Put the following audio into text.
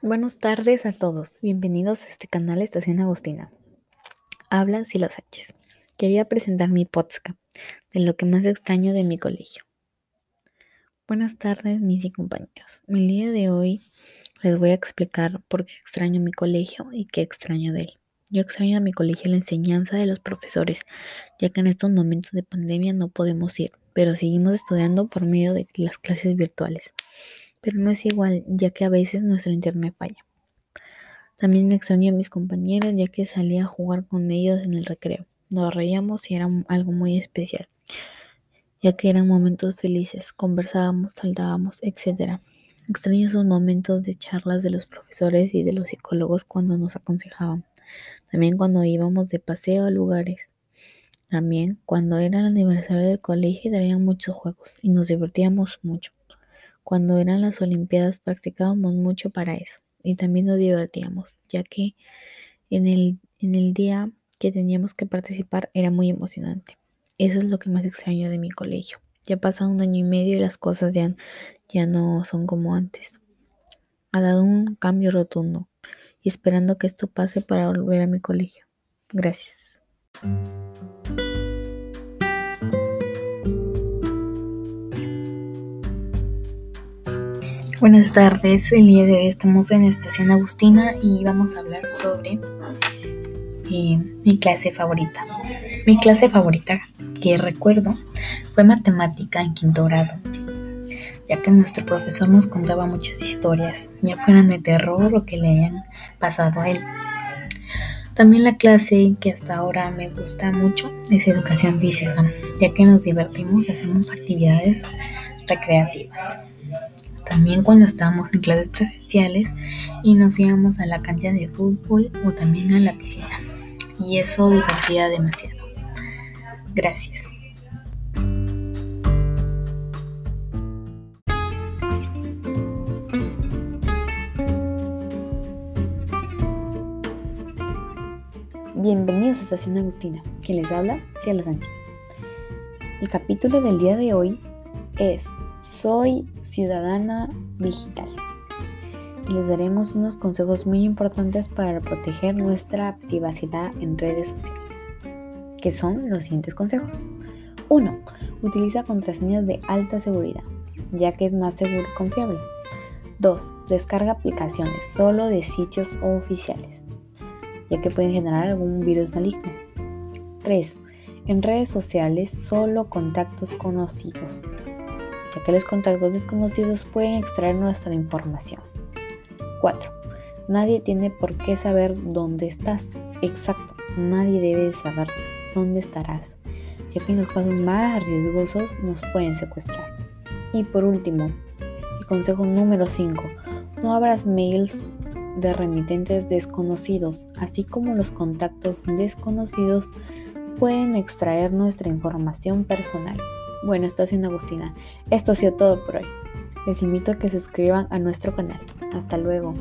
Buenas tardes a todos, bienvenidos a este canal Estación Agustina. Habla Sila Sánchez. Quería presentar mi podcast de lo que más extraño de mi colegio. Buenas tardes mis y compañeros. El día de hoy les voy a explicar por qué extraño mi colegio y qué extraño de él. Yo extraño a mi colegio la enseñanza de los profesores, ya que en estos momentos de pandemia no podemos ir, pero seguimos estudiando por medio de las clases virtuales pero no es igual, ya que a veces nuestro internet falla. También extraño a mis compañeros, ya que salía a jugar con ellos en el recreo. Nos reíamos y era algo muy especial, ya que eran momentos felices, conversábamos, saltábamos, etc. Extraño esos momentos de charlas de los profesores y de los psicólogos cuando nos aconsejaban. También cuando íbamos de paseo a lugares. También cuando era el aniversario del colegio darían muchos juegos y nos divertíamos mucho. Cuando eran las Olimpiadas practicábamos mucho para eso y también nos divertíamos, ya que en el, en el día que teníamos que participar era muy emocionante. Eso es lo que más extraño de mi colegio. Ya pasa un año y medio y las cosas ya, ya no son como antes. Ha dado un cambio rotundo y esperando que esto pase para volver a mi colegio. Gracias. Buenas tardes, el día de hoy estamos en Estación Agustina y vamos a hablar sobre eh, mi clase favorita. Mi clase favorita que recuerdo fue matemática en quinto grado, ya que nuestro profesor nos contaba muchas historias, ya fueran de terror o que le hayan pasado a él. También la clase que hasta ahora me gusta mucho es educación física, ya que nos divertimos y hacemos actividades recreativas también cuando estábamos en clases presenciales y nos íbamos a la cancha de fútbol o también a la piscina. Y eso divertía demasiado. Gracias. Bienvenidos a Estación Agustina. Quien les habla, Cielo Sánchez. El capítulo del día de hoy es soy ciudadana digital y les daremos unos consejos muy importantes para proteger nuestra privacidad en redes sociales, que son los siguientes consejos. 1. Utiliza contraseñas de alta seguridad, ya que es más seguro y confiable. 2. Descarga aplicaciones solo de sitios oficiales, ya que pueden generar algún virus maligno. 3. En redes sociales solo contactos conocidos, ya que los contactos desconocidos pueden extraer nuestra información. 4. Nadie tiene por qué saber dónde estás. Exacto, nadie debe saber dónde estarás, ya que en los casos más riesgosos nos pueden secuestrar. Y por último, el consejo número 5. No abras mails de remitentes desconocidos, así como los contactos desconocidos pueden extraer nuestra información personal. Bueno, esto haciendo Agustina. Esto ha sido todo por hoy. Les invito a que se suscriban a nuestro canal. Hasta luego.